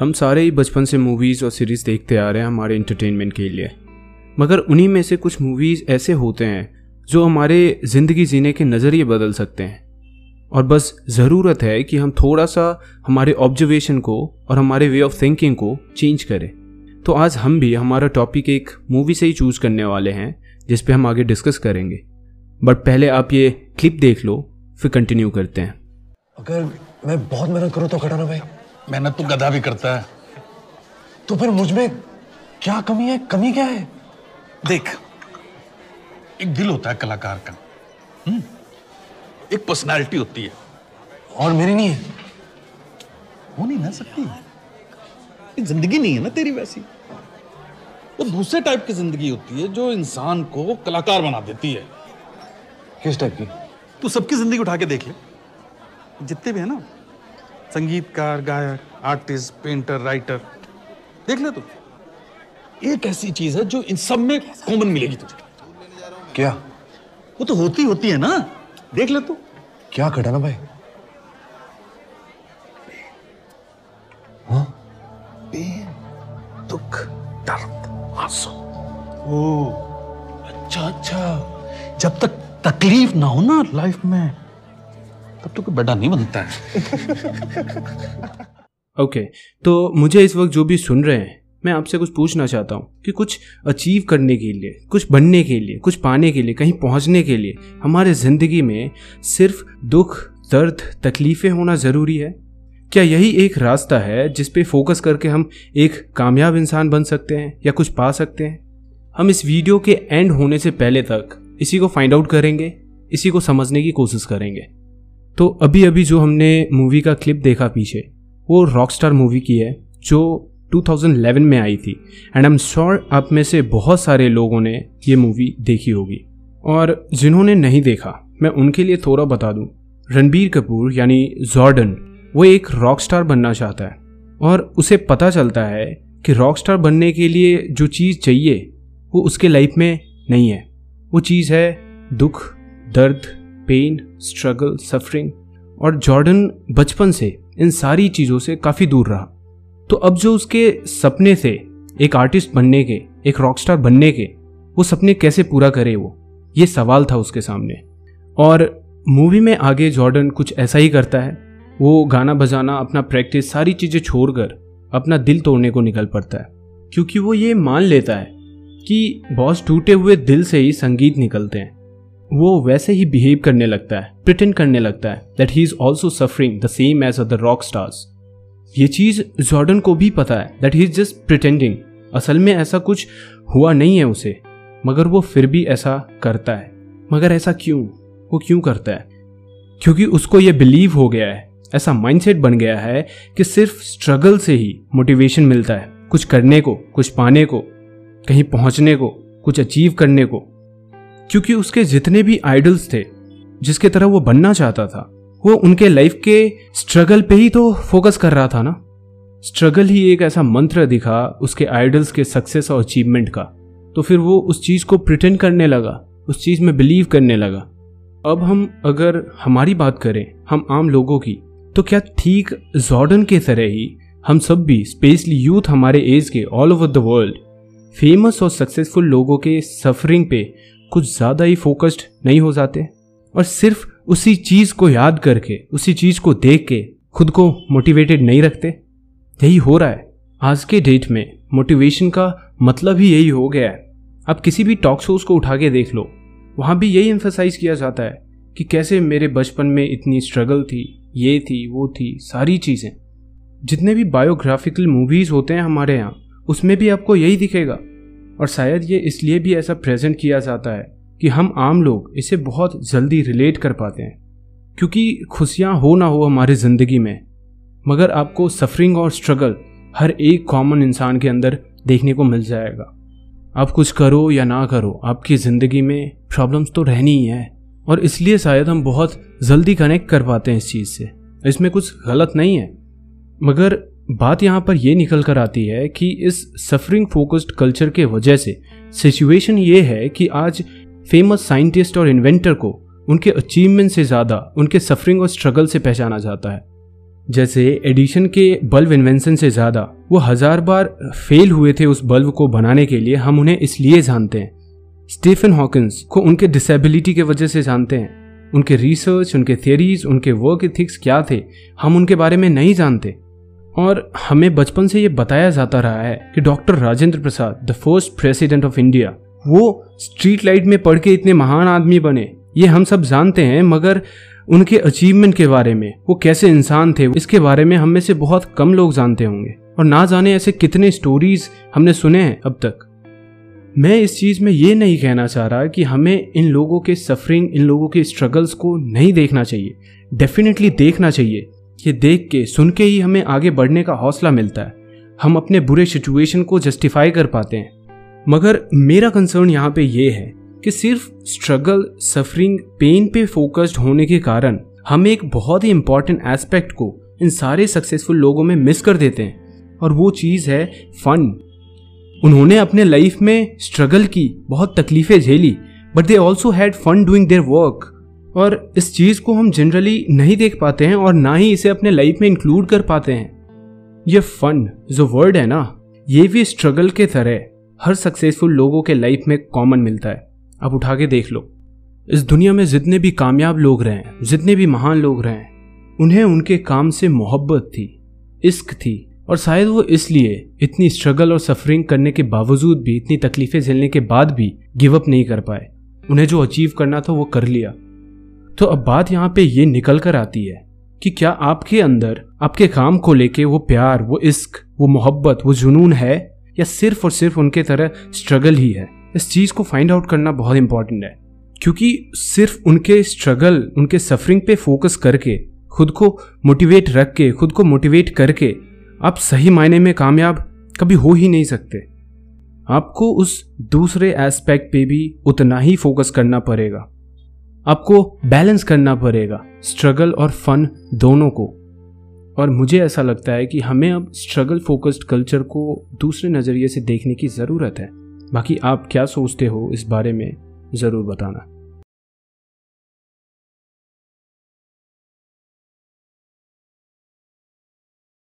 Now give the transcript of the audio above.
हम सारे ही बचपन से मूवीज़ और सीरीज़ देखते आ रहे हैं हमारे इंटरटेनमेंट के लिए। मगर उन्हीं में से कुछ मूवीज़ ऐसे होते हैं जो हमारे ज़िंदगी जीने के नज़रिए बदल सकते हैं। और बस ज़रूरत है कि हम थोड़ा सा हमारे ऑब्जर्वेशन को और हमारे वे ऑफ़ थिंकिंग को चेंज करें। तो आज हम भी हमारा टॉपिक एक मूवी से ही चूज़ करने वाले हैं, जिस पे हम आगे डिस्कस करेंगे। बट पहले आप ये क्लिप देख लो, फिर कंटिन्यू करते हैं। अगर मैं बहुत मेहनत करूँ तो खटाना भाई। मेहनत तो गधा भी करता है। तो फिर मुझमें क्या कमी है? कमी क्या है? देख एक दिल होता है कलाकार का। हम्म? एक पर्सनालिटी होती है। और मेरी नहीं है। हो नहीं ना सकती। ज़िंदगी नहीं है ना तेरी वैसी। वो दूसरे टाइप की ज़िंदगी होती है जो इंसान को कलाकार बना देती है। किस टाइप की? तू सबकी ज़िंदगी उठा के देख ले। जितने भी है ना संगीतकार गायक आर्टिस्ट पेंटर राइटर देख ले तू। एक ऐसी चीज़ है जो इन सब में कॉमन मिलेगी तुझे। क्या? वो तो होती होती है ना। देख ले तू। क्या खटाना भाई? हाँ? दुख दर्द आँसू। ओ अच्छा अच्छा। जब तक तकलीफ़ ना हो ना लाइफ में तब तो कोई बड़ा नहीं बनता है। ओके okay, तो मुझे इस वक्त जो भी सुन रहे हैं मैं आपसे कुछ पूछना चाहता हूँ कि कुछ अचीव करने के लिए कुछ बनने के लिए कुछ पाने के लिए कहीं पहुँचने के लिए हमारे ज़िंदगी में सिर्फ़ दुख दर्द तकलीफ़ें होना ज़रूरी है? क्या यही एक रास्ता है जिस पे फोकस करके हम एक कामयाब इंसान बन सकते हैं या कुछ पा सकते हैं? हम इस वीडियो के एंड होने से पहले तक इसी को फाइंड आउट करेंगे इसी को समझने की कोशिश करेंगे। तो अभी अभी जो हमने मूवी का क्लिप देखा पीछे, वो रॉकस्टार मूवी की है, जो 2011 में आई थी। एंड आई एम श्योर आप में से बहुत सारे लोगों ने ये मूवी देखी होगी। और जिन्होंने नहीं देखा, मैं उनके लिए थोड़ा बता दूँ। रणबीर कपूर यानी जॉर्डन वो एक रॉक स्टार बनना चाहता है। और उसे पता चलता है कि रॉक स्टार बनने के लिए जो चीज़ चाहिए, वो उसके लाइफ में नहीं है। वो चीज़ है दुख, दर्द पेन स्ट्रगल सफरिंग और जॉर्डन बचपन से इन सारी चीज़ों से काफ़ी दूर रहा। तो अब जो उसके सपने थे, एक आर्टिस्ट बनने के, एक रॉकस्टार बनने के, वो सपने कैसे पूरा करे वो? ये सवाल था उसके सामने। और मूवी में आगे जॉर्डन कुछ ऐसा ही करता है। वो गाना बजाना, अपना प्रैक्टिस सारी चीज़ें छोड़कर अपना दिल तोड़ने को निकल पड़ता है। क्योंकि वो ये मान लेता है कि बॉस टूटे हुए दिल से ही संगीत निकलते हैं। वो वैसे ही बिहेव करने लगता है प्रिटेंड करने लगता है that he is also suffering the same as other rock stars ये चीज़ जॉर्डन को भी पता है that he is just pretending असल में ऐसा कुछ हुआ नहीं है उसे, मगर वो फिर भी ऐसा करता है। मगर ऐसा क्यों? वो क्यों करता है? क्योंकि उसको ये बिलीव हो गया है। ऐसा माइंडसेट बन गया है कि सिर्फ़ स्ट्रगल से ही मोटिवेशन मिलता है। कुछ करने को, कुछ पाने को, कहीं पहुँचने को, कुछ अचीव करने को। क्योंकि उसके जितने भी आइडल्स थे, जिसके तरह वो बनना चाहता था, वो उनके लाइफ के स्ट्रगल पे ही तो फोकस कर रहा था ना? स्ट्रगल ही एक ऐसा मंत्र दिखा उसके आइडल्स के सक्सेस और अचीवमेंट का। तो फिर वो उस चीज़ को प्रिटेंड करने लगा, उस चीज़ में बिलीव करने लगा। अब हम अगर हमारी बात करें, हम आम लोगों की तो क्या ठीक जॉर्डन के तरह ही हम सब भी स्पेशली यूथ हमारे एज के all over the world famous और सक्सेसफुल लोगों के सफरिंग पे कुछ ज़्यादा ही फोकस्ड नहीं हो जाते। और सिर्फ़ उसी चीज़ को याद करके, उसी चीज़ को देख के खुद को मोटिवेटेड नहीं रखते। यही हो रहा है। आज के डेट में मोटिवेशन का मतलब ही यही हो गया है। आप किसी भी टॉक शोज़ को उठा के देख लो। वहाँ भी यही एम्फोसाइज किया जाता है कि कैसे मेरे बचपन में इतनी स्ट्रगल थी, ये थी, वो थी, सारी चीज़ें। जितने भी बायोग्राफिकल मूवीज़ होते हैं हमारे यहाँ, उसमें भी आपको यही दिखेगा और शायद ये इसलिए भी ऐसा प्रेजेंट किया जाता है कि हम आम लोग इसे बहुत जल्दी रिलेट कर पाते हैं। क्योंकि खुशियाँ हो ना हो हमारी ज़िंदगी में, मगर आपको सफरिंग और स्ट्रगल हर एक कॉमन इंसान के अंदर देखने को मिल जाएगा। आप कुछ करो या ना करो, आपकी ज़िंदगी में प्रॉब्लम्स तो रहनी ही है, और इसलिए शायद हम बहुत जल्दी कनेक्ट कर पाते हैं इस चीज़ से। इसमें कुछ गलत नहीं है, मगर बात यहाँ पर यह निकल कर आती है कि इस सफरिंग फोकस्ड कल्चर के वजह से सिचुएशन ये है कि आज फ़ेमस साइंटिस्ट और इन्वेंटर को उनके अचीवमेंट से ज़्यादा उनके सफरिंग और स्ट्रगल से पहचाना जाता है। जैसे एडिशन के बल्ब इन्वेंशन से ज़्यादा वो हज़ार बार फेल हुए थे उस बल्ब को बनाने के लिए, हम उन्हें इसलिए जानते हैं। स्टीफन हॉकिंस को उनके डिसेबिलिटी के वजह से जानते हैं। उनके रिसर्च उनके थियरीज उनके वर्क इथिक्स क्या थे, हम उनके बारे में नहीं जानते। और हमें बचपन से ये बताया जाता रहा है कि doctor Rajendra Prasad the first president of India वो स्ट्रीट लाइट में पढ़ के इतने महान आदमी बने। ये हम सब जानते हैं, मगर उनके अचीवमेंट के बारे में, वो कैसे इंसान थे, इसके बारे में हम में से बहुत कम लोग जानते होंगे। और ना जाने ऐसे कितने स्टोरीज हमने सुने हैं अब तक। मैं इस चीज़ में ये नहीं कहना चाह रहा कि हमें इन लोगों के सफरिंग इन लोगों के स्ट्रगल्स को नहीं देखना चाहिए। डेफिनेटली देखना चाहिए। ये देख के सुन के ही हमें आगे बढ़ने का हौसला मिलता है। हम अपने बुरे सिचुएशन को जस्टिफाई कर पाते हैं। मगर मेरा कंसर्न यहाँ पे ये है कि सिर्फ़ स्ट्रगल सफरिंग पेन पे फोकस्ड होने के कारण हम एक बहुत ही इंपॉर्टेंट एस्पेक्ट को इन सारे सक्सेसफुल लोगों में मिस कर देते हैं। और वो चीज़ है फन उन्होंने अपने लाइफ में स्ट्रगल की, बहुत तकलीफें झेली but they also had fun doing their work और इस चीज़ को हम जनरली नहीं देख पाते हैं और ना ही इसे अपने लाइफ में इंक्लूड कर पाते हैं। ये फन जो वर्ड है ना, ये भी स्ट्रगल के तरह हर सक्सेसफुल लोगों के लाइफ में कॉमन मिलता है। अब उठा के देख लो। इस दुनिया में जितने भी कामयाब लोग रहे हैं, जितने भी महान लोग रहे हैं, उन्हें उनके काम से मोहब्बत थी, इश्क थी और शायद वो इसलिए इतनी स्ट्रगल और सफरिंग करने के बावजूद भी, इतनी तकलीफें झेलने के बाद भी गिव अप नहीं कर पाए। उन्हें जो अचीव करना था वो कर लिया। तो अब बात यहाँ पे ये निकल कर आती है कि क्या आपके अंदर, आपके काम को लेके वो प्यार, वो इश्क, वो मोहब्बत, वो जुनून है? या सिर्फ़ और सिर्फ़ उनके तरह स्ट्रगल ही है? इस चीज़ को फाइंड आउट करना बहुत इंपॉर्टेंट है। क्योंकि सिर्फ़ उनके स्ट्रगल उनके सफरिंग पे फोकस करके, खुद को मोटिवेट रख के, खुद को मोटिवेट करके, आप सही मायने में कामयाब कभी हो ही नहीं सकते। आपको उस दूसरे एस्पेक्ट पे भी उतना ही फोकस करना पड़ेगा। आपको बैलेंस करना पड़ेगा स्ट्रगल और फन दोनों को। और मुझे ऐसा लगता है कि हमें अब स्ट्रगल फोकस्ड कल्चर को दूसरे नज़रिए से देखने की ज़रूरत है। बाकी आप क्या सोचते हो इस बारे में ज़रूर बताना।